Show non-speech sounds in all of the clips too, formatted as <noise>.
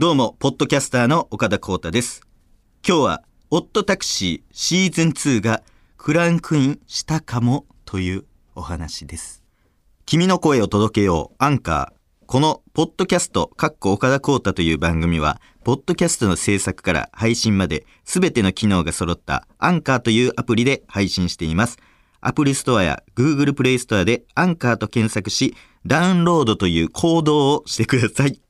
どうも、ポッドキャスターの岡田光太です。今日は、オットタクシーシーズン2がクランクインしたかもというお話です。君の声を届けよう、アンカー。この、ポッドキャスト、かっこ岡田光太という番組は、ポッドキャストの制作から配信まで、すべての機能が揃った、アンカーというアプリで配信しています。アプリストアや Google プレイストアでアンカーと検索し、ダウンロードという行動をしてください。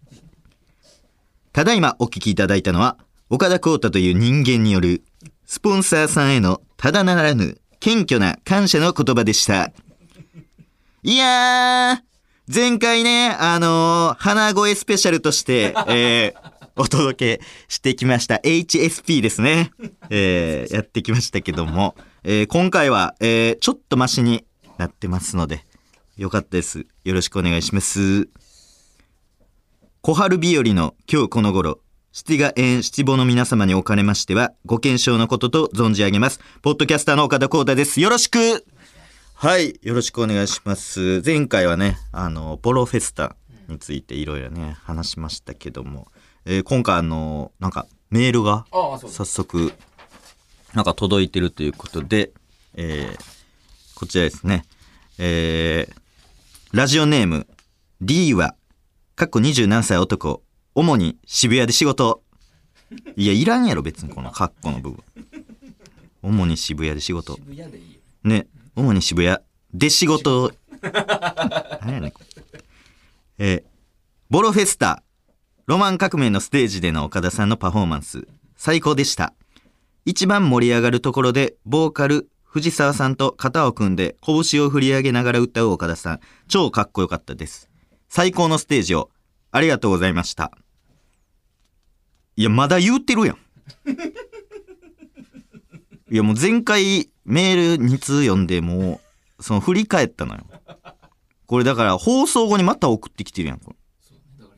ただいまお聞きいただいたのは、岡田光太という人間による、スポンサーさんへのただならぬ謙虚な感謝の言葉でした。いやー、前回ね、あのー鼻声スペシャルとして、えー、<laughs> お届けしてきました HSP ですね。えー、やってきましたけども、えー今回は、えーちょっとマシになってますので、よかったです。よろしくお願いします。小春日和の今日この頃、七が縁七母の皆様におかれましては、ご健勝のことと存じ上げます。ポッドキャスターの岡田光太です。よろしくはい、よろしくお願いします。前回はね、あの、ボロフェスタについていろいろね、話しましたけども、えー今回あの、なんか、メールが早速、なんか届いてるということで、えーこちらですね、えーラジオネーム、D は、かっこ二十何歳男、主に渋谷で仕事。いや、いらんやろ、別にこのカッコの部分。主に渋谷で仕事。ね、主に渋谷で仕事を。何やねん。えーボロフェスタ、ロマン革命のステージでの岡田さんのパフォーマンス、最高でした。一番盛り上がるところで、ボーカル、藤沢さんと肩を組んで拳を振り上げながら歌う岡田さん、超かっこよかったです。最高のステージを、ありがとうございました。いや、まだ言うてるやん。<laughs> いやもう前回メール2通読んでもうその振り返ったのよ。これだから放送後にまた送ってきてるやん。これ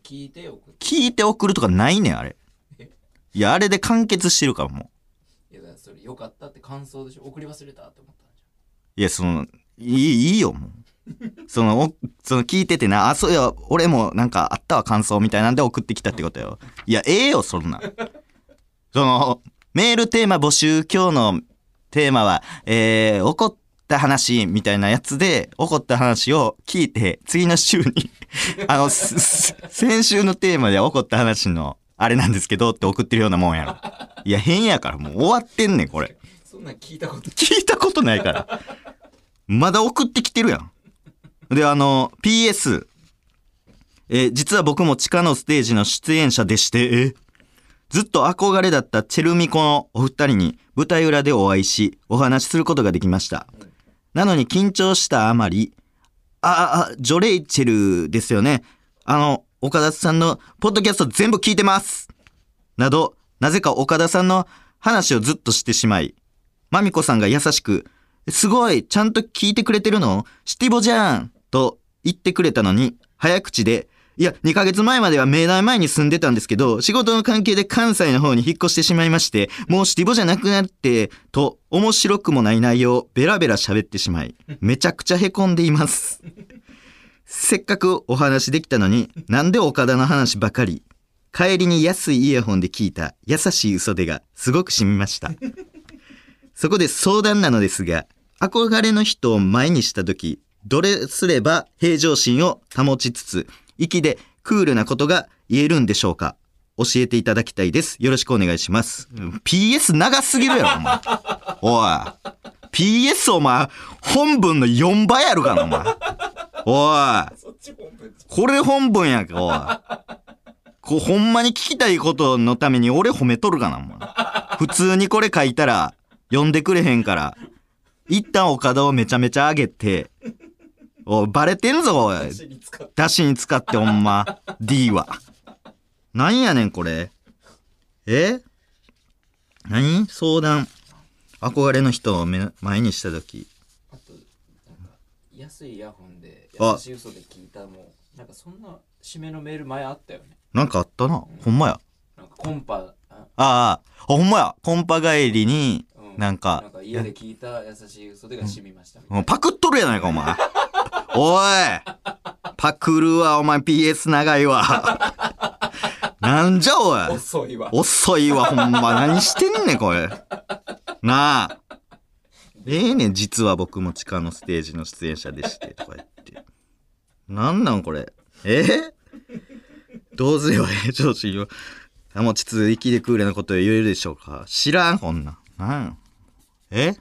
聞いてよ聞いて送るとかないねんあれ。いやあれで完結してるからもいやそれよかったって感想でしょ？送り忘れたって思ったんじう。いやそのいいいいよもう。そのおその聞いててなあそういや俺もなんかあったわ感想みたいなんで送ってきたってことよ。いやええよそんな。ん。そのメールテーマ募集今日のテーマは、えー、怒った話みたいなやつで怒った話を聞いて次の週に <laughs> あの先週のテーマで怒った話のあれなんですけどって送ってるようなもんやろ。いや変やからもう終わってんねんこれ。そんなん聞いたこと聞いたことないから。まだ送ってきてるやんであの PS えー実は僕も地下のステージの出演者でしてえ？ずっと憧れだったチェルミコのお二人に舞台裏でお会いし、お話しすることができました。なのに緊張したあまり、あ、あ、ジョレイチェルですよね。あの、岡田さんのポッドキャスト全部聞いてますなど、なぜか岡田さんの話をずっとしてしまい、マミコさんが優しく、すごい、ちゃんと聞いてくれてるの？シティボじゃんと言ってくれたのに、早口で、いや、2ヶ月前までは明大前に住んでたんですけど、仕事の関係で関西の方に引っ越してしまいまして、もうシティボじゃなくなって、と、面白くもない内容をベラベラ喋ってしまい、めちゃくちゃ凹んでいます。<laughs> せっかくお話できたのに、なんで岡田の話ばかり？帰りに安いイヤホンで聞いた優しい嘘手がすごく染みました。そこで相談なのですが、憧れの人を前にした時、どれすれば平常心を保ちつつ、息でクールなことが言えるんでしょうか教えていただきたいです。よろしくお願いします。PS 長すぎるやろ、お前。おい。PS お前、本文の4倍あるかな、お前。おい。これ本文やんか、おい。こう、ほんまに聞きたいことのために俺褒めとるかな、お前。普通にこれ書いたら、読んでくれへんから、一旦岡田をめちゃめちゃ上げて、おい、バレてんぞ、おい。私に使って出しに使ってほんま、D は。なんやねん、これ。え？何？相談。憧れの人を目前にした時あとなんか安いイヤホンであ優しい嘘で聞いたもうなんかそんな締めのメール前あったよねなんかあったな。ほんまや。なんかコンパあ？あほんまや。コンパ帰りに、うなんかなんか家で聞いた優しい嘘でが染みましたもうパクっとるやないか、お前。<laughs> おいパクるわ、お前 PS 長いわ。<laughs> なんじゃおい。遅いわ遅いわ、ほんま。何してんねん、これ。なあ。ええねん、実は僕も地下のステージの出演者でして、とか言って。なんなん、これ。えどうすればええ調子よ。もちつ、息でクールなことを言えるでしょうか知らん、こんなん。なんえ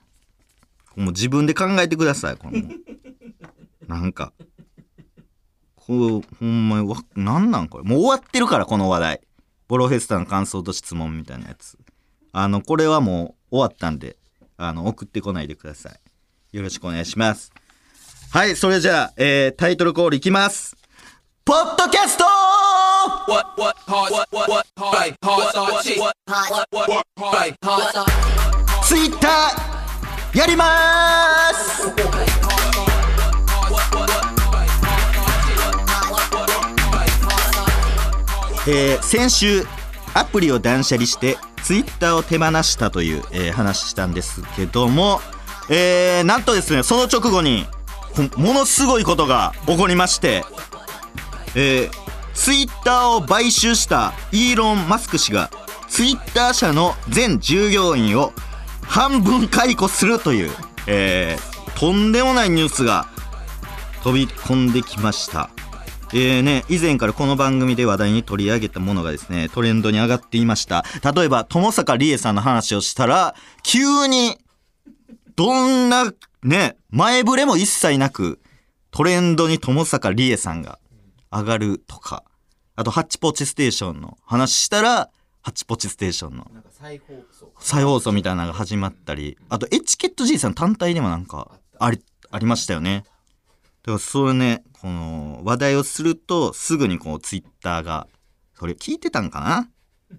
もう自分で考えてください、この。なんか。こう、ほんまにわ、なんなんこれ。もう終わってるから、この話題。ボロフェスタの感想と質問みたいなやつ。あの、これはもう終わったんで、あの、送ってこないでください。よろしくお願いします。はい、それじゃあ、えー、タイトルコールいきます。ポッドキャスト What what ツイッターやります。えー先週アプリを断捨離してツイッターを手放したという、えー話したんですけども、えーなんとですねその直後にものすごいことが起こりまして、えーツイッターを買収したイーロン・マスク氏がツイッター社の全従業員を半分解雇するという、えーとんでもないニュースが飛び込んできました。えーね、以前からこの番組で話題に取り上げたものがですね、トレンドに上がっていました。例えば、友坂理恵さんの話をしたら、急に、どんな、ね、前触れも一切なく、トレンドに友坂理恵さんが上がるとか、あと、ハッチポチステーションの話したら、ハッチポチステーションのなんか再放送再放送みたいなのが始まったり、あとエチケット G さん単体でもなんかあり、ありましたよね。だからそれね、この話題をするとすぐにこうツイッターが、それ聞いてたんかな？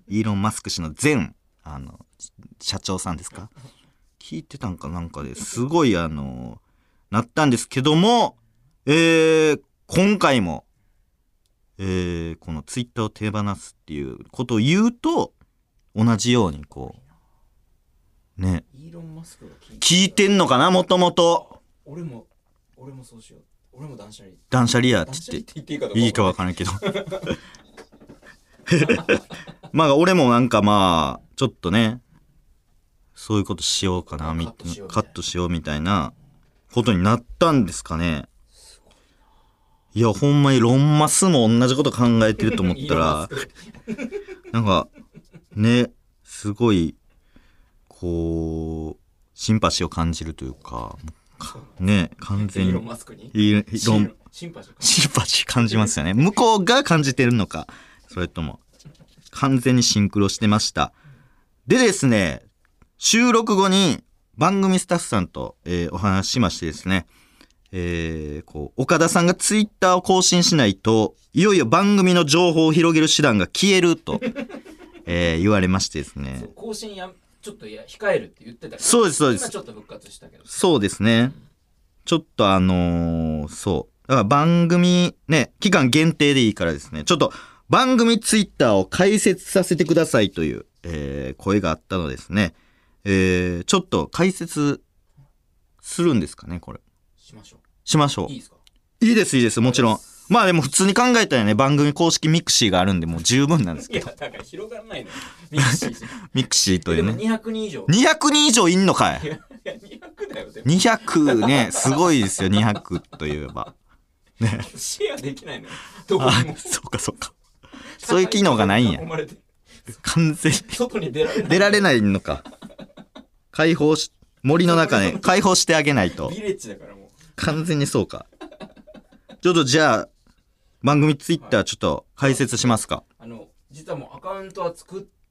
イーロン・マスク氏の前、あの、社長さんですか？聞いてたんかなんかですごいあの、なったんですけども、えー、今回も、えー、このツイッターを手放すっていうことを言うと、同じようにこう、ね、イーロン・マスクが聞い聞いてんのかなもともと。俺も俺もそうしよう。俺も断捨離。断捨離やって断捨言って。っていいかどうい。いかわからんけど。まあ俺もなんかまあ、ちょっとね、そういうことしようかな、みたいなカットしようみたいなことになったんですかね。いや、ほんまにロンマスも同じこと考えてると思ったら、<laughs> なんか、ね、すごい、こう、シンパシーを感じるというか、かね、完全にイーロン・、シンパシー感じますよね。向こうが感じてるのか、それとも、完全にシンクロしてました。でですね、収録後に番組スタッフさんと、えーお話ししましてですね、えーこう、岡田さんがツイッターを更新しないと、いよいよ番組の情報を広げる手段が消えると、えー言われましてですね。更新やちょっといや控えるって言ってたけどそうですそうです今ちょっと復活したけどそうですね。ちょっとあのーそう。だから番組ね、期間限定でいいからですね、ちょっと番組ツイッターを開設させてくださいという、えー声があったのですね。えーちょっと解説するんですかね、これ。しましょしましょう。ういいですか？いいです、いいです、もちろん。まあでも普通に考えたらね、番組公式ミクシーがあるんで、もう十分なんですいやけど。だから広がらないのよミクシーじゃ <laughs> ミクシーというね。200人以上200人以上いんのかいいやいや200だよでも200ね、すごいですよ、200といえば。シェアできないのよどこあにも、そうかそうか。そういう機能がないんや完全に。外に出られない出られないのか。解放し、森の中ね、解放してあげないとビ。レッジだからもう完全にそうか。ちょっとじゃあ、番組ツイッターちょっと解説しますか。あの実はもうアカウントは作って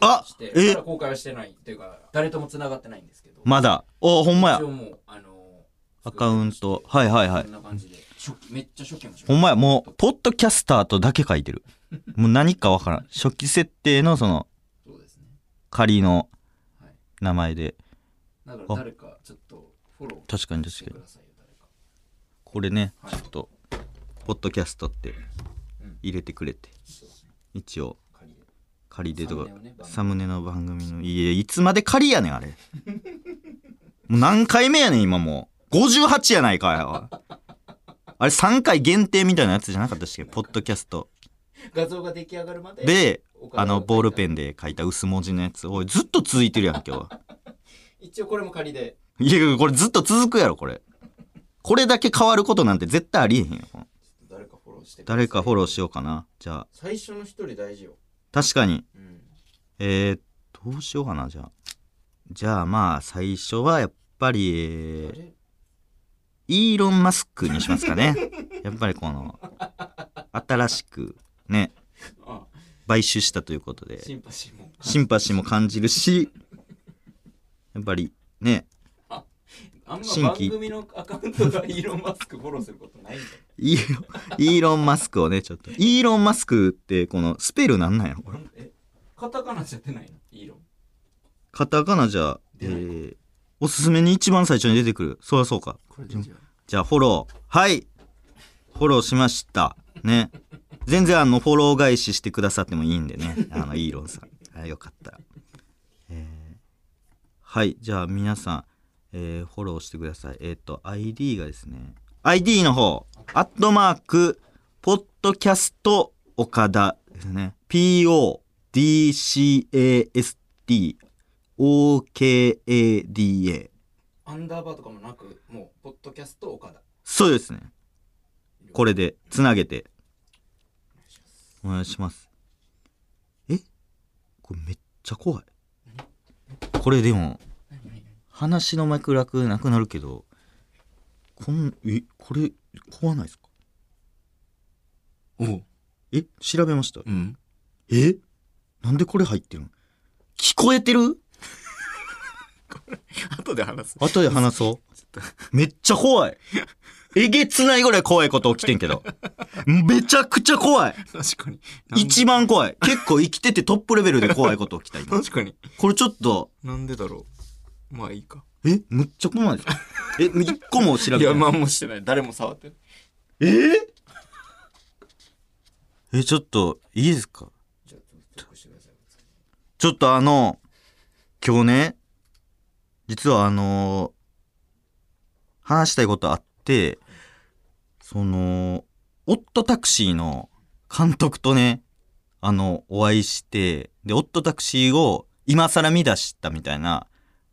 あしてえまだ公開はしてないっていうか誰とも繋がってないんですけどまだ。おほんまや一。応もうあのアカウント。はいはいはいこん。な感じで初期めっちゃ初期も初期ほんまや、もう、ポッドキャスターとだけ書いてる。<laughs> もう何かわからん。初期設定のそのそうですね仮のはい名前で。だから誰かちょっとフォロー確かに確かにしてく。ださいよ誰かこれね、はいちょっと、ポッドキャストってうん入れてくれて。一応。仮でとかサムネの番組のいやいつまで仮やねんあれ。<laughs> もう何回目やねん今もう。58やないかよあれ。<laughs> 3回限定みたいなやつじゃなかったっけ？ポッドキャスト。画像が出来上がるまでで、あの、ボールペンンで書いた薄文字のやつ。をずっと続いてるやん、今日。<laughs> 一応これも仮でいや、これずっと続くやろ、これ。これだけ変わることなんて絶対ありえへんよ。誰かフォローして誰かフォローししようかな。じゃあ、最初の一人大事よ確かに。うんえー、どうしようかな、じゃあ。じゃあまあ、最初はやっぱり、イーロン・マスクにしますかね。やっぱりこの、新しくね、あ買収したということで、シンパシーも感じるし、やっぱりね、新規番組のアカウントがイーロン・マスクフォローすることないんだよイーロン、イーロン・マスクをね、ちょっと。イーロン・マスクって、この、スペルなんなんやろこれ。えカタカナじゃ出ないの？イーロンカタカナじゃ、えー、おすすめに一番最初に出てくる。そりゃそうか。これでじゃじゃあ、フォロー。はい。フォローしました。ね。全然あの、フォロー返ししてくださってもいいんでね。あの、イーロンさん。はい、よかったら。えーはい。じゃあ、皆さん、えーフォローしてください。えっ、と、ID がですね、ID の方、アットマーク、ポッドキャスト岡田ですね。P-O-D-C-A-S-T O-K-A-D-A。アンダーバーとかもなくもうポッドキャスト岡田そうですね。これで、つなげて、お願いします。え？これめっちゃ怖い。これでも、話の脈絡なくなるけど、こん、え、これ、怖ないですか？おえ調べました？うんえ？なんでこれ入ってるの？聞こえてる？<laughs> 後で話す後で話そう。めっちゃ怖い。えげつないぐらい怖いこと起きてんけど。めちゃくちゃ怖い。確かに一番怖い。結構生きててトップレベルで怖いこと起きた今。確かにこれちょっと、なんでだろうまあいいか。え？むっちゃ怖いです。え、一個も調べいてない。やまあもうしてない。誰も触ってない。え？えちょっと、いいですか？じゃあチェックしてください。ちょっとあの、今日ね、実はあの、話したいことあって、その、オットタクシーの監督とね、あの、お会いして、で、オットタクシーを今更見出したみたいな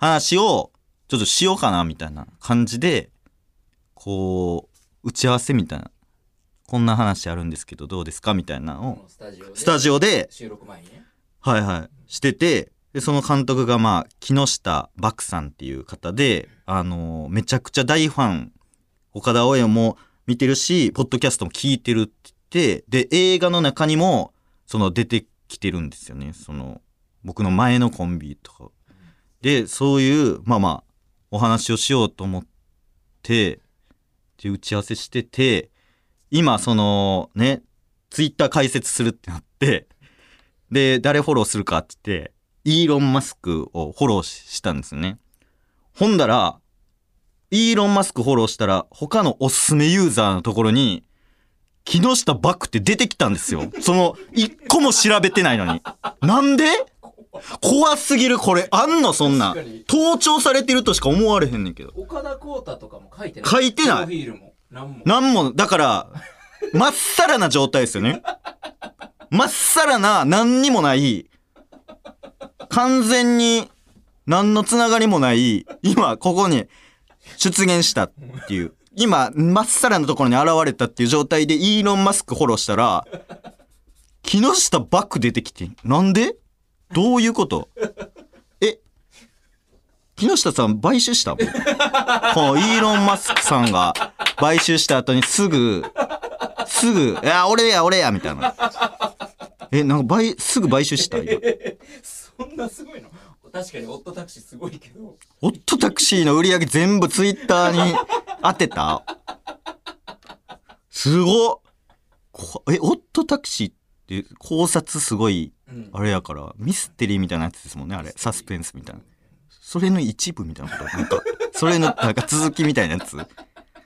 話を、ちょっとしようかな、みたいな感じで、こう、打ち合わせみたいな。こんな話あるんですけど、どうですかみたいなのをスタジオで収録前にねはいはい。してて、で、その監督がまあ、木下漠さんっていう方で、あのーめちゃくちゃ大ファン、岡田大江も見てるし、ポッドキャストも聞いてるって言って、で、映画の中にも、その出てきてるんですよね。その、僕の前のコンビとか。で、そういう、まあまあ、お話をしようと思って、で、打ち合わせしてて、今、その、ね、ツイッター開設するってなって、で、誰フォローするかって言って、イーロン・マスクをフォローしたんですよね。ほんだら、イーロン・マスクフォローしたら、他のおすすめユーザーのところに、木下バックって出てきたんですよ。その、一個も調べてないのに。なんで？怖すぎる、これ。あんの、そんな確かに。盗聴されてるとしか思われへんねんけど。岡田浩太とかも書いてない書いてないプロフィールも何もなんも、だから、<laughs> まっさらな状態ですよね。まっさらな、何にもない、完全に、何のつながりもない、今、ここに出現したっていう。今、まっさらなところに現れたっていう状態で、イーロン・マスクフォローしたら、木下バック出てきて、なんで？どういうこと？え？木下さん買収したもんこのイーロン・マスクさんが買収した後にすぐ、すぐ、いや、俺や、俺や、みたいな。え、なんか買、すぐ買収した？今。そんなすごいの？確かにオットタクシーすごいけど。オットタクシーの売り上げ全部ツイッターに当てた？すごっ。こえ、オットタクシーって考察すごい、うんあれやから、ミステリーみたいなやつですもんね、あれ。サスペンスみたいな。それの一部みたいなこと？なんか、それのなんか続きみたいなやつ。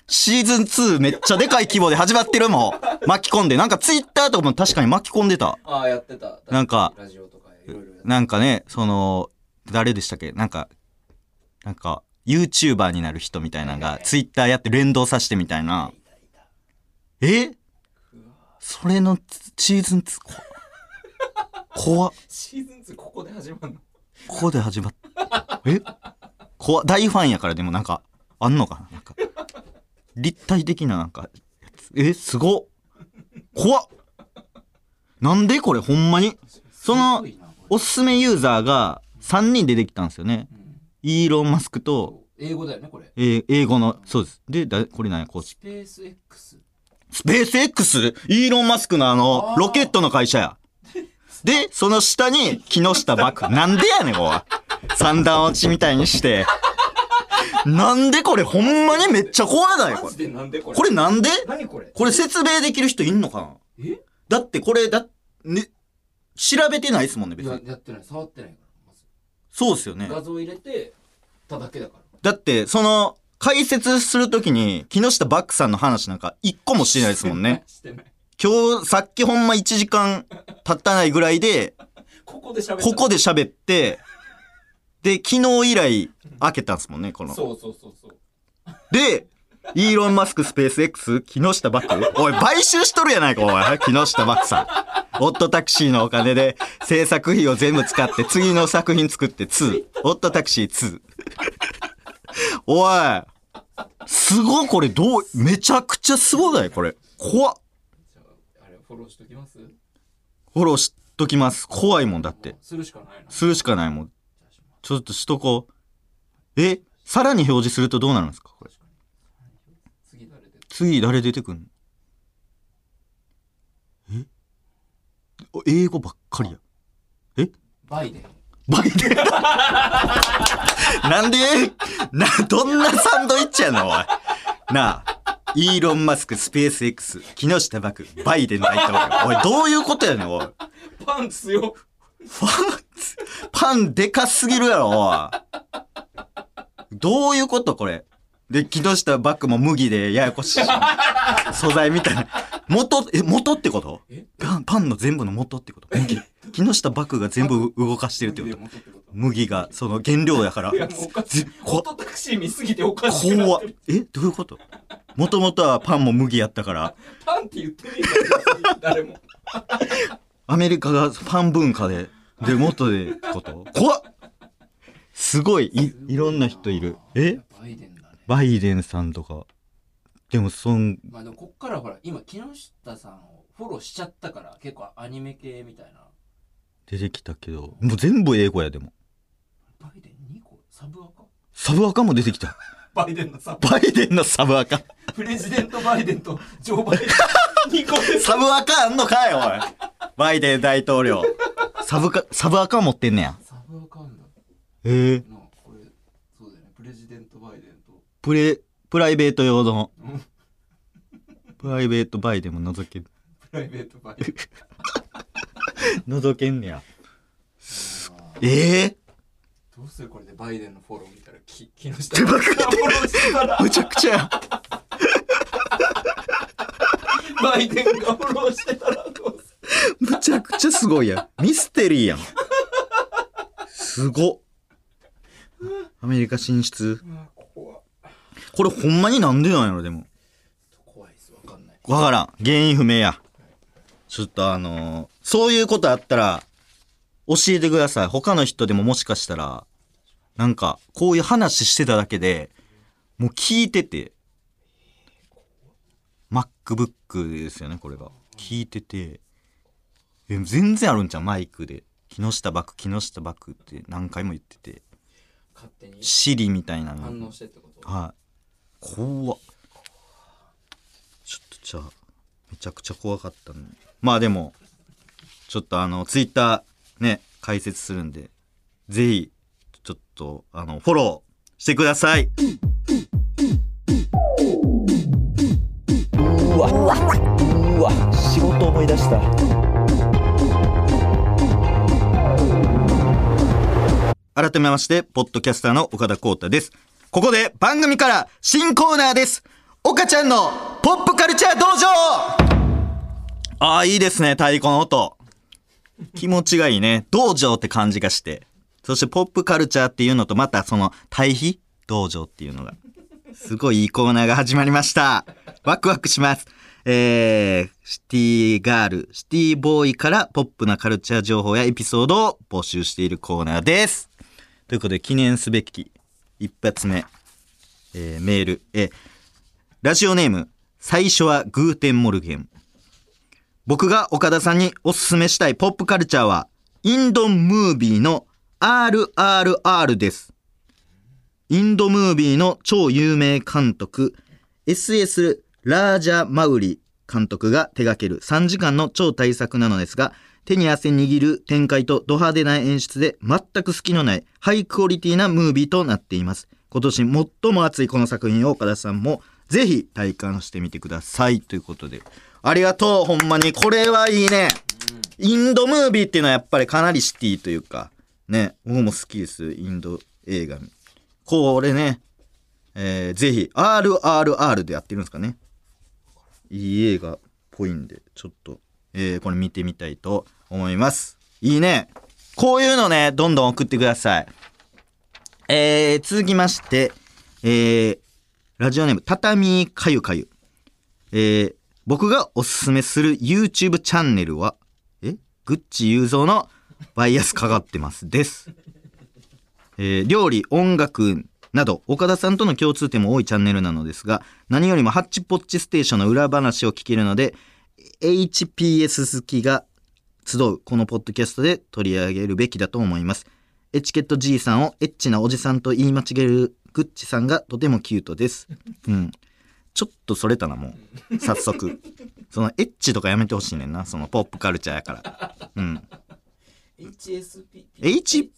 シーズン2めっちゃでかい規模で始まってるもん。巻き込んで。なんかツイッターとかも確かに巻き込んでた。ああやってたなんかラジオとかなんかね、その、誰でしたっけ？なんか、なんか、YouTuber になる人みたいなのが、ツイッターやって連動させてみたいな。え？それのシーズン2怖シーズン2ここで始まるの？ここで始まった。え？怖っ。大ファンやからでもなんか、あんのかな？なんか、立体的ななんか、え、すごっ。怖っ。なんでこれ？ほんまに？そのおすすめユーザーが3人出てきたんですよね。うん。イーロン・マスクと、英語だよねこれ。えー英語の、そうです。で、だこれなんや、コーチス。ペース X スペース X? イーロン・マスクのあのロケットの会社や。で、その下に木下バック。なんでやねん、これ。三段落ちみたいにして。なんでこれ、ほんまにめっちゃ怖ないこれ。れ？これなんで？何これ？これ説明できる人いんのかな？え？だってこれ、だ、ね、調べてないですもんね、別に。いややってない触ってないからまずそうですよね。画像入れてただけだからだって、その、解説するときに、木下バックさんの話なんか一個もしてないですもんね。<laughs> してない今日、さっきほんま1時間経ったないぐらいで、ここで喋ここで喋って、で、昨日以来開けたんですもんね、この。そうそうそうそうで、イーロン・マスクスペース X 木下バックおい、買収しとるやないか、おい。木下バックさん。オットタクシーのお金で制作費を全部使って次の作品作って2。オットタクシー2。おい。すごい、これどう、めちゃくちゃすごないこれ。怖っ。フォローしときます？フォローしときます。怖いもんだって。するしかないなするしかないもん。ちょっとしとこう。え？さらに表示するとどうなるんですか？これ。次誰で次誰出てくんの？え？お英語ばっかりや。え？バイデンバイデンなんで？<laughs> な、どんなサンドイッチやの？おい。なあ。イーロン・マスク、スペース X、木下バク、バイデン大統領。おい、どういうことやねん、おい。パンツよパンツ、パンでかすぎるやろ、おい。どういうことこれ？で、木下バッグも麦でややこしいし。素材みたいな。元、え、元ってこと？え？パン、パンの全部の元ってこと？麦。木下バッグが全部動かしてるってこと？麦が、その原料やから。いやもうおかしいぜこオートタクシー見すぎておかしくな怖え？どういうこと？もともとはパンも麦やったから、パンって言ってねえから誰も。アメリカがパン文化で、で、元でってこと。怖っ。すごい、い、いろんな人いる。え？バイデンだね。バイデンさんとか。でも、そん、まあでもこっからほら今木下さんをフォローしちゃったから結構アニメ系みたいな。出てきたけど、もう全部英語やでも。バイデン2個？サブアカ？サブアカも出てきた。バイデンのサブバイデンのサブアカ。プレジデントバイデンとジョー・バイデン2個でサブアカあんのかいおい。バイデン大統領。サブカ、サブアカ持ってんねや。サブアカなんだええなあこれそうだよねプレジデントバイデンとプレ、プライベート用のうん。プライベートバイデンも覗け、プライベートバイデン <laughs> 覗けんねや。ええどうするこれでバイデンのフォロー見たらき木下がフォローしてたらむちゃくちゃや。<laughs> バイデンがフォローしてたらどうする？むちゃくちゃすごいやん。ミステリーやん。すごっ。アメリカ進出。これほんまになんでなんやろ、でも。怖いですわかんないわからん。原因不明や。ちょっとあのーそういうことあったら、教えてください。他の人でももしかしたら、なんか、こういう話してただけで、もう聞いてて、MacBook ですよね、これが。聞いてて、え全然あるんじゃん、マイクで。木下バック、木下バックって何回も言ってて。勝手にシリみたいなの。反応してってこと？はい。怖っ。ちょっとじゃあ、めちゃくちゃ怖かったね。まあでも、ちょっとあの、ツイッターね、解説するんで、ぜひ、ちょっと、あの、フォローしてください。うわ、うわ、うわ、仕事思い出した。改めまして、ポッドキャスターの岡田光太です。ここで番組から新コーナーです。岡ちゃんのポップカルチャー道場ああ、いいですね、太鼓の音。気持ちがいいね。道場って感じがして。そしてポップカルチャーっていうのとまたその対比道場っていうのが。すごいいいコーナーが始まりました。ワクワクします。えー、シティガール、シティボーイからポップなカルチャー情報やエピソードを募集しているコーナーです。ということで、記念すべき一発目、えーメール、えーラジオネーム、最初はグーテンモルゲン。僕が岡田さんにおすすめしたいポップカルチャーは、インドムービーの RRR です。インドムービーの超有名監督、SS ラージャ・マウリ監督が手掛ける3時間の超大作なのですが、手に汗握る展開とド派手な演出で全く隙のないハイクオリティなムービーとなっています。今年最も熱いこの作品を岡田さんもぜひ体感してみてください。ということで。ありがとう、ほんまに。これはいいね。インドムービーっていうのはやっぱりかなりシティというか、ね、僕も好きです。インド映画。これね、えーぜひ、RRR でやってるんですかね。いい映画っぽいんで、ちょっと、えーこれ見てみたいと思います。いいね。こういうのね、どんどん送ってください。えー、続きまして、えー、ラジオネーム、たたみかゆかゆ。えー、僕がおすすめする YouTube チャンネルは、え？グッチ裕三のバイアスかかってます。です。えー料理、音楽など、岡田さんとの共通点も多いチャンネルなのですが、何よりもハッチポッチステーションの裏話を聞けるので、HPS 好きが集うこのポッドキャストで取り上げるべきだと思います。エチケット G さんをエッチなおじさんと言い間違えるグッチさんがとてもキュートです。うん。ちょっとそれたな、もう。早速。そのエッチとかやめてほしいねんな。そのポップカルチャーやから。うん。HSP HP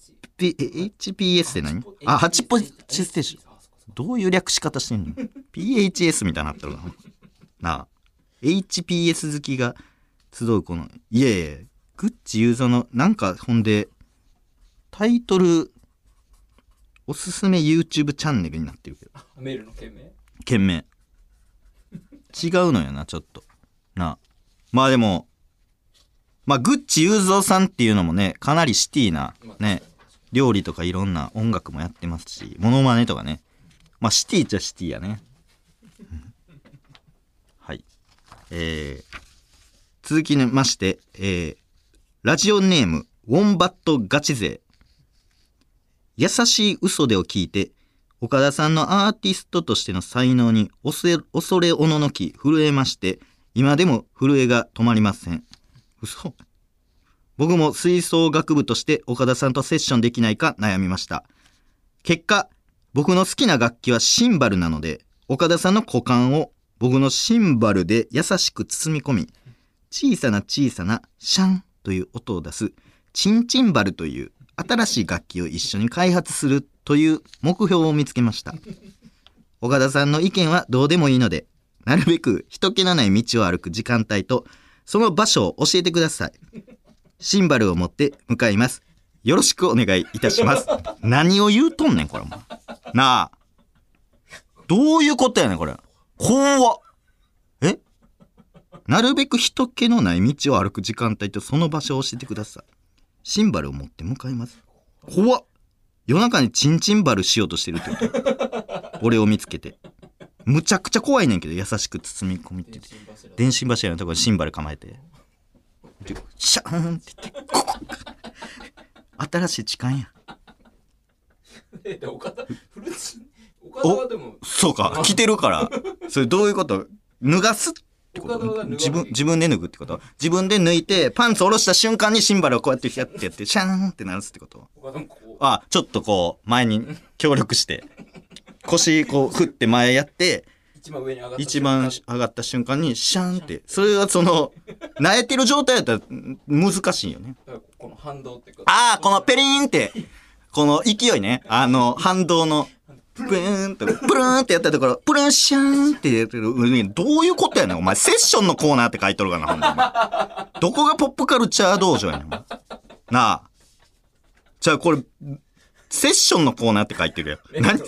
HPS って何？あ、ハチポチステーション。どういう略し方してんの ?PHS みたいになってるな。なあ。HPS 好きが集うこの、いえいえ、グッチユーザーの、なんかほんで、タイトル、おすすめ YouTube チャンネルになってるけど、メールの件名？件名。違うのよな、ちょっと。なあ。まあでも、まあ、グッチ雄三さんっていうのもね、かなりシティな、ね、料理とかいろんな音楽もやってますし、モノマネとかね。まあ、シティっちゃシティやね。はい。えー、続きまして、えー、ラジオネーム、ウォンバットガチ勢。優しい嘘でを聞いて、岡田さんのアーティストとしての才能に恐れおののき震えまして、今でも震えが止まりません。嘘僕も吹奏楽部として岡田さんとセッションできないか悩みました。結果、僕の好きな楽器はシンバルなので、岡田さんの股間を僕のシンバルで優しく包み込み、小さな小さなシャンという音を出すチンチンバルという新しい楽器を一緒に開発するという目標を見つけました。岡田さんの意見はどうでもいいので、なるべく人気のない道を歩く時間帯と、その場所を教えてください。<laughs> シンバルを持って向かいます。よろしくお願いいたします。何を言うとんねん、これも。なあ。どういうことやねん、これ。怖っ。え？なるべく人気のない道を歩く時間帯とその場所を教えてください。シンバルを持って向かいます。怖っ。夜中にチンチンバルしようとしてるってこと <laughs> 俺を見つけて。むちゃくちゃ怖いねんけど、優しく包み込みって。電信柱のところにシンバル構えて。でシャーンって言って、ここ新しい痴漢や。えで岡田フルーツ岡田はでもそうか、着てるから。それどういうこと脱がすってこと自分、自分で脱ぐってこと自分で脱いて、パンツ下ろした瞬間にシンバルをこうやってやってやって、シャーンって鳴らすってことあ、ちょっとこう、前に協力して、腰こう振って前やって、一番上に上がった一番上がった瞬間にシャーンって、それはその、慣れてる状態やったらん難しいよね。この反動ってああ、このペリーンって、この勢いね。あの、反動の、プルーンって、プルーンってやったところ、プルーンシャーンってやってる上に、どういうことやねん、お前。セッションのコーナーって書いとるかな、ほんまに。どこがポップカルチャー道場やねん、なあ。じゃあこれ、セッションのコーナーって書いてるやん。何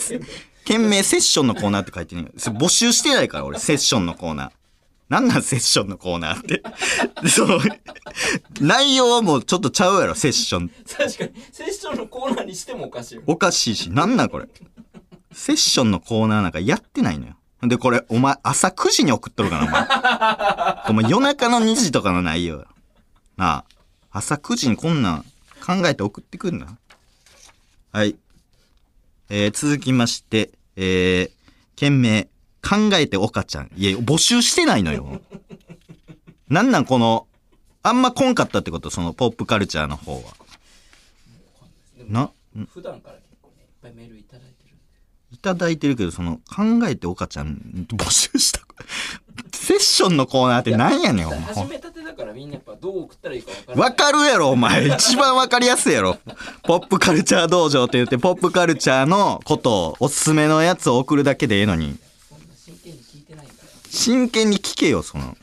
件名セッションのコーナーって書いてるそれ募集してないから、俺、セッションのコーナー。なんなんセッションのコーナーって。で <laughs> その、内容はもうちょっとちゃうやろ、セッション。確かにセッションのコーナーにしてもおかしいよおかしいし、なんなんこれ。セッションのコーナーなんかやってないのよ。で、これ、お前、朝9時に送っとるかな、お前。<laughs> お前、夜中の2時とかの内容やなあ、朝9時にこんなん考えて送ってくんな。はい。えー、続きまして、えー、件名、考えて岡ちゃん。いや、募集してないのよ。なんなんこの、あんま来んかったってこと？そのポップカルチャーの方は。な、普段から結構ねいっぱいメールいただいてるいただいてるけど、その、考えて岡ちゃん募集した。セッションのコーナーってなんやねん、お前。始めたてだからみんなやっぱどう送ったらいいか分かわかるやろ、お前。一番わかりやすいやろ。<laughs> ポップカルチャー道場って言って、ポップカルチャーのことを、おすすめのやつを送るだけでええのに。そんな真剣に聞いてないから真剣に聞けよ、その。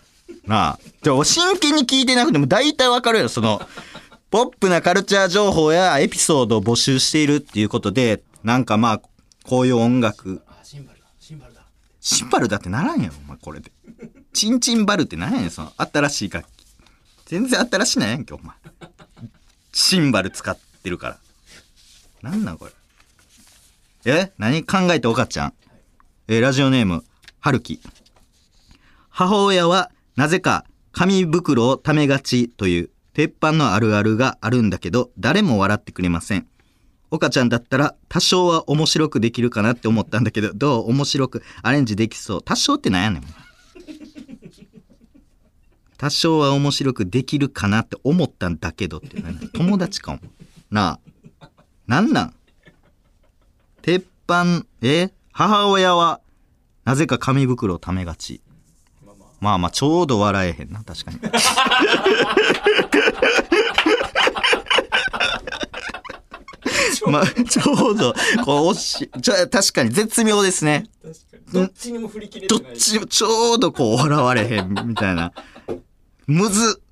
なあ。でも真剣に聞いてなくても大体わかるやろ、その、ポップなカルチャー情報やエピソードを募集しているっていうことで、なんかまあ、こういう音楽、あシンバルだシンバルだシンバルだってならんやろ、お前、これで。チンチンバルってなんやねん、その、新しい楽器。全然新しいなんやんけ、お前。シンバル使ってるから。なんなんこれ。え？何考えておかちゃん？えーラジオネーム、はるき。母親は、なぜか、紙袋を溜めがちという、鉄板のあるあるがあるんだけど、誰も笑ってくれません。岡ちゃんだったら多少は面白くできるかなって思ったんだけど、どう？面白くアレンジできそう。多少ってなんやねん。<laughs> 多少は面白くできるかなって思ったんだけどって何友達かも。なあ。なんなん？鉄板、え？母親はなぜか紙袋を溜めがち。まあまあ、ちょうど笑えへんな、確かに。<laughs> まあ、ちょうど、こう、惜しい。ちょ、確かに絶妙ですね。どっちにも振り切れてどないっちもちょうどこう笑われへんみたいな。むずっ。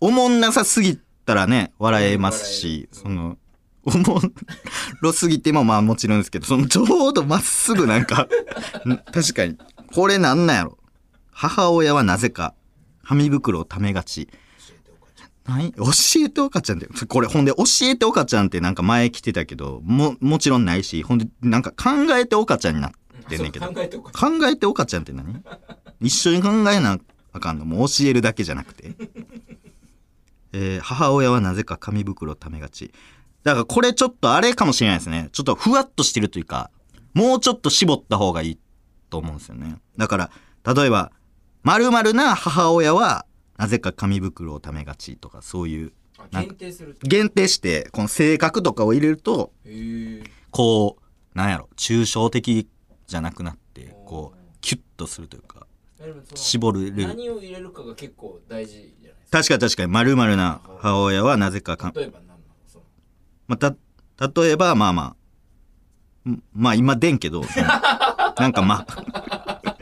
おもんなさすぎたらね、笑えますし、その、おもんろすぎてもまあもちろんですけど、そのちょうどまっすぐなんか、ん確かに、これなんなんやろ。母親はなぜか、紙袋を溜めがち。何教えておかちゃんって、これほんで教えておかちゃんってなんか前来てたけど、も、もちろんないし、ほんでなんか考えておかちゃんになってんねんけど。考えておか考えておかちゃんって何？一緒に考えなあかんの？もう教えるだけじゃなくて、えー母親はなぜか紙袋をためがち。だからこれちょっとあれかもしれないですね。ちょっとふわっとしてるというかもうちょっと絞った方がいいと思うんですよね。だから例えば〇〇な母親はなぜか紙袋をためがちとかそういう限定すると。限定してこの性格とかを入れるとこうなんやろ抽象的じゃなくなってこうキュッとするというか絞れる。何を入れるかが結構大事じゃないですか。確かに確かに〇〇な母親はなぜかか、例えば何なの？その。まあ、た例えばまあまあんまあ今出んけど <laughs> なんかまあ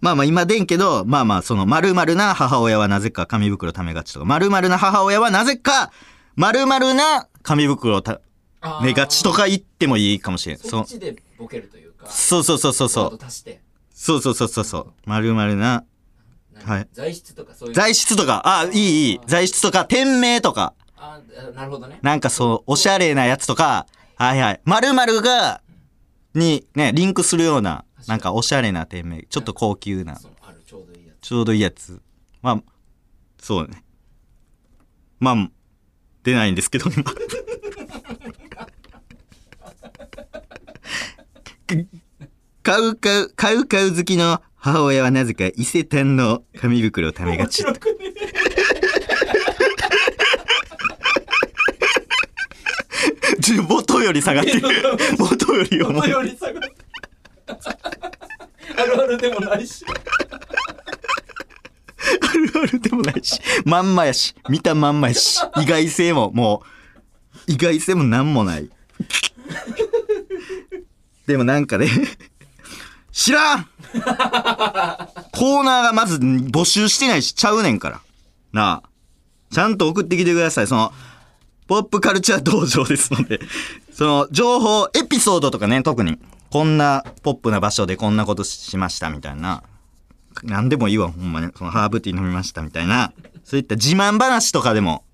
まあまあ今出んけどまあまあその〇〇な母親はなぜか紙袋ためがちとか〇〇な母親はなぜか〇〇な紙袋をためがちとか言ってもいいかもしれん。そそっちでボケるというかそうそうそうそうそう。そうそうそうそうそう。〇〇な何？はい。材質とかそういう。材質とか。あいいいい。材質とか店名とか。ああなるほどね。なんかそう、おしゃれなやつとか、はいはい。〇〇が、にね、リンクするような、なんかおしゃれな店名、ちょっと高級な、ちょうどいいやつちょうどいいやつ。まあ、そうね。まあ、出ないんですけど、今。買 <laughs> う買う、買う買う好きの母親はなぜか伊勢丹の紙袋をためがち。ちょ元より下がってる。<laughs> 元より重元い。より下がってあるあるでもないしあるあるでもないし、まんまやし、見たまんまやし、意外性ももう、意外性もなんもない。でもなんかね、知らんコーナーがまず募集してないしちゃうねんから。なあ。ちゃんと送ってきてください。その、ポップカルチャー道場ですので、<laughs> その、情報、エピソードとかね、特に、こんなポップな場所でこんなことしましたみたいな、何でもいいわ、ほんまに。そのハーブティー飲みましたみたいな、そういった自慢話とかでも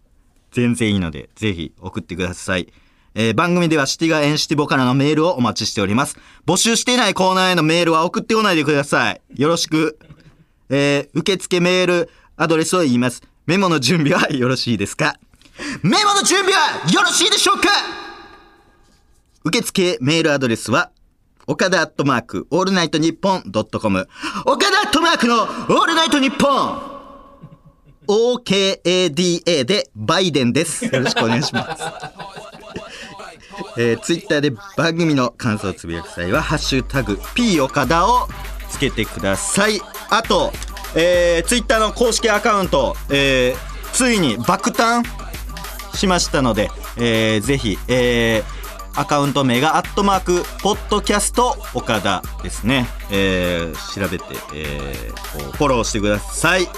全然いいので、ぜひ送ってください。えー番組ではシティガエンシティボからのメールをお待ちしております。募集していないコーナーへのメールは送ってこないでください。よろしく。えー受付メールアドレスを言います。メモの準備はよろしいですか？メモの準備はよろしいでしょうか？受付メールアドレスは、岡田アットマーク、オールナイトニッポンドットコム。岡田アットマークのオールナイトニッポン OKADA でバイデンです。よろしくお願いします。えー、ツイッターで番組の感想をつぶやく際は、ハッシュタグ、P 岡田をつけてください。あと、えー、ツイッターの公式アカウント、えー、ついに爆誕しましたので、えー、ぜひ、えー、アカウント名がアットマークポッドキャスト岡田ですね、えー、調べて、えー、フォローしてください。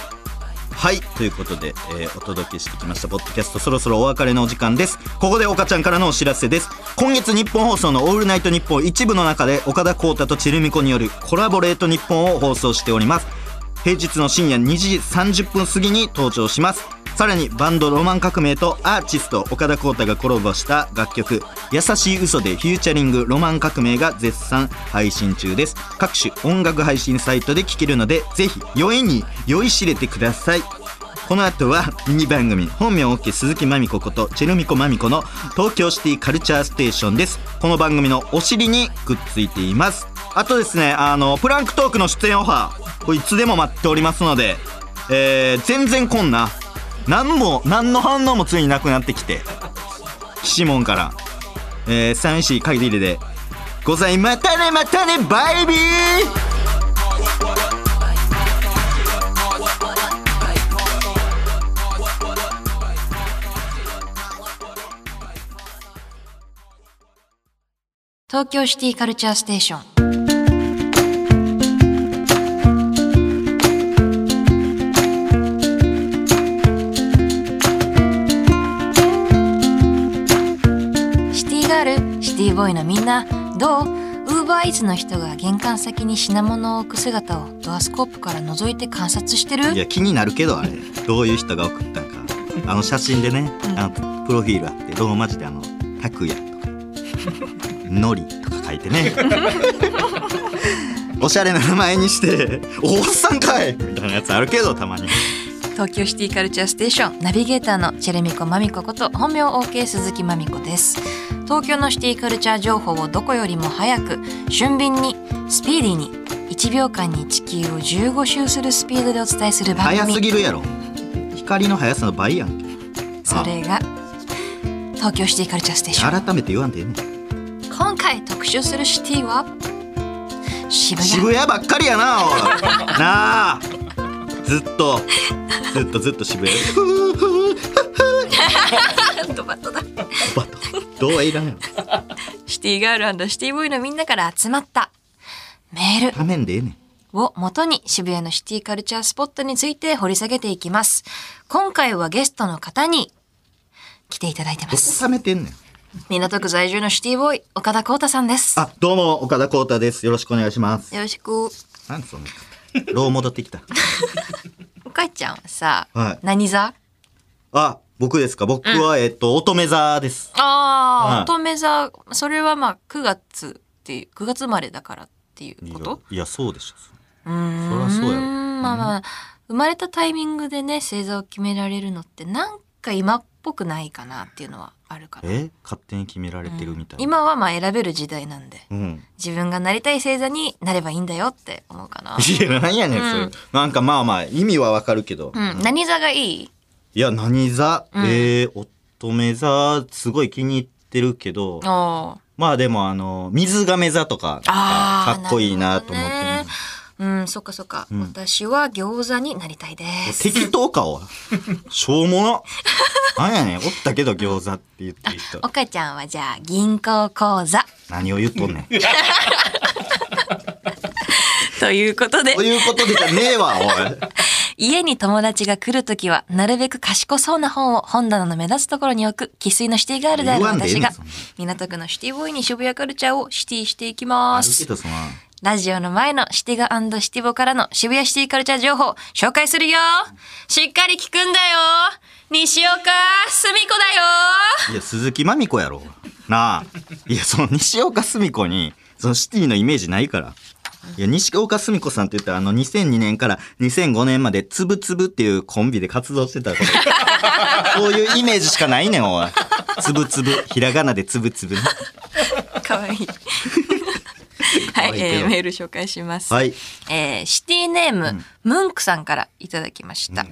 はい。ということで、えーお届けしてきました。ポッドキャストそろそろお別れのお時間です。ここで岡ちゃんからのお知らせです。今月日本放送の「オールナイトニッポン」一部の中で岡田浩太とチェルミコによるコラボレートニッポンを放送しております。平日の深夜2時30分過ぎに登場します。さらにバンドロマン革命とアーティスト岡田浩太がコラボした楽曲「優しい嘘でフューチャリングロマン革命」が絶賛配信中です。各種音楽配信サイトで聴けるのでぜひ酔いに酔いしれてください。この後はミニ番組本名 OK 鈴木まみこことチェルミコまみこの東京シティカルチャーステーションです。この番組のお尻にくっついています。あとですねあのプランクトークの出演オファーこれいつでも待っておりますのでえー、全然こんな何も何の反応もついになくなってきて岸門から、えー、寂しい限りでございまたねまたねバイビー。東京シティカルチャーステーション。シティガールシティボーイのみんな。どう？ウーバーイーツの人が玄関先に品物を置く姿をドアスコープから覗いて観察してる？いや気になるけどあれ。どういう人が送ったんか。あの写真でね、あのプロフィールあってローマ字であの「拓也」とか「のり」とか書いてね。<laughs> おしゃれな名前にして「おっさんかい!」みたいなやつあるけどたまに。東京シティカルチャーステーションナビゲーターのチェレミコマミコこと本名 OK 鈴木まみこです東京のシティカルチャー情報をどこよりも早く俊敏にスピーディーに1秒間に地球を15周するスピードでお伝えする番早す組ぎるやろ。光の速さの倍やん。けそれが東京シティカルチャーステーション。改めて言わんでええねん。今回特集するシティは渋谷。渋谷ばっかりやなおい。<laughs> なあ。ずっと。ずっとずっと渋谷。<laughs> ドバッとだ。バトどうえいらんやろシティガールシティボーイのみんなから集まったメールためんでええねん。を元に渋谷のシティカルチャースポットについて掘り下げていきます。今回はゲストの方に来ていただいてまどこめてんねん？港区在住のシティボーイ、岡田光太さんです。あどうも岡田光太です。よろしくお願いします。よろしく。なんそのロー戻ってきた？<laughs> おかちゃんはさ、はい。何座？あ僕ですか？僕は、えっと乙女座です。ああ、はい。乙女座、それはまあ9月っていう、9月生まれだからっていうこと？いやそうでしょ。うーん。そりゃそうやろ。まあまあ、生まれたタイミングでね、星座を決められるのってなんか今っぽくないかなっていうのはあるかな。え？勝手に決められてるみたいな、今はまあ選べる時代なんで。うん。自分がなりたい星座になればいいんだよって思うかな。いやなんやねんそれ、うん。なんかまあまあ意味はわかるけど、うん、何座がいい？いや何座、うん。えー、乙女座すごい気に入ってるけど。まあでもあの水亀座とかかっこいいなと思ってうん、そっかそっか、ん。私は餃子になりたいです。適当かおい。<laughs> しょうもな。なんやねん。おったけど餃子って言ってる人岡ちゃんはじゃあ銀行口座。何を言っとんねん。<laughs> ということで。と、いうことでじゃねえわおい家に友達が来るときは、なるべく賢そうな本を本棚の目立つところに置く、生粋のシティガールである私が港区の。シティボーイに渋谷カルチャーをシティしていきあます。ラジオの前のシティガシティボからの渋谷シティカルチャー情報紹介するよ。しっかり聞くんだよ。西岡すみこだよ。いや鈴木まみこやろ。なあ。いやその西岡澄子にそのシティのイメージないからいや西岡澄子さんって言ったらあの2002年から2005年までつぶつぶっていうコンビで活動してたから <laughs> そういうイメージしかないねんおい。つぶつぶ。ひらがなでつぶつぶ。ねかわいい。<laughs> はい、えーメール紹介します、はい。えーシティネーム、ムンクさんからいただきました、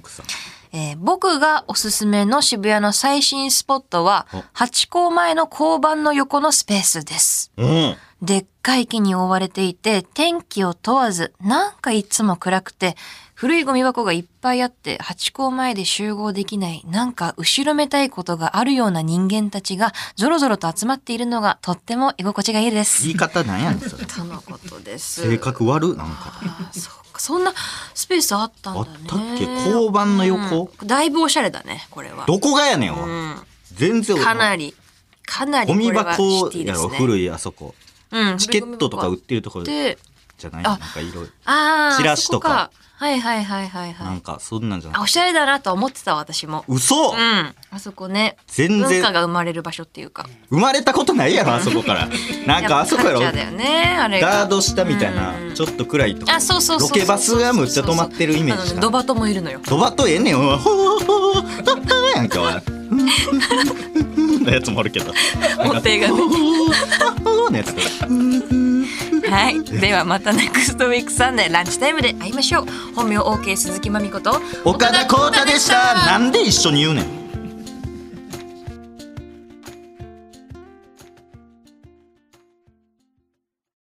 えー僕がおすすめの渋谷の最新スポットはお。ハチ公前の交番の横のスペースです。うんでっかい木に覆われていて天気を問わずなんかいつも暗くて古いゴミ箱がいっぱいあってハチ公前で集合できないなんか後ろめたいことがあるような人間たちがぞろぞろと集まっているのがとっても居心地がいいです。言い方なんやねんそれ。とのことです。性格悪なんか。あそうか。そんなスペースあったんだね。あったっけ？交番の横？うん。だいぶおしゃれだねこれは。どこがやねんうん。全然かなりかなりゴミ箱やろ古いあそこうん。チケットとか売ってるところでじゃない？なあんかいろいろああチラシとか。はいはいはいはいはい。なんかそんなんじゃないあおしゃれだなとは思ってた私も。嘘！うん。あそこね全然。文化が生まれる場所っていうか。生まれたことないやろあそこから。<laughs> なんかあそこやろ？だよねあれが。ガード下みたいなうん。ちょっと暗いとこ。あそうそうロケバスがむっちゃ止まってるイメージドバトもいるのよ。ドバットええねん。ほーほーほーやんかおいのやつもおるけど。音程がねはい。ではまたネクストウィークサンデーランチタイムで会いましょう。本名 OK 鈴木まみこと岡田浩太でした。なんで一緒に言うねん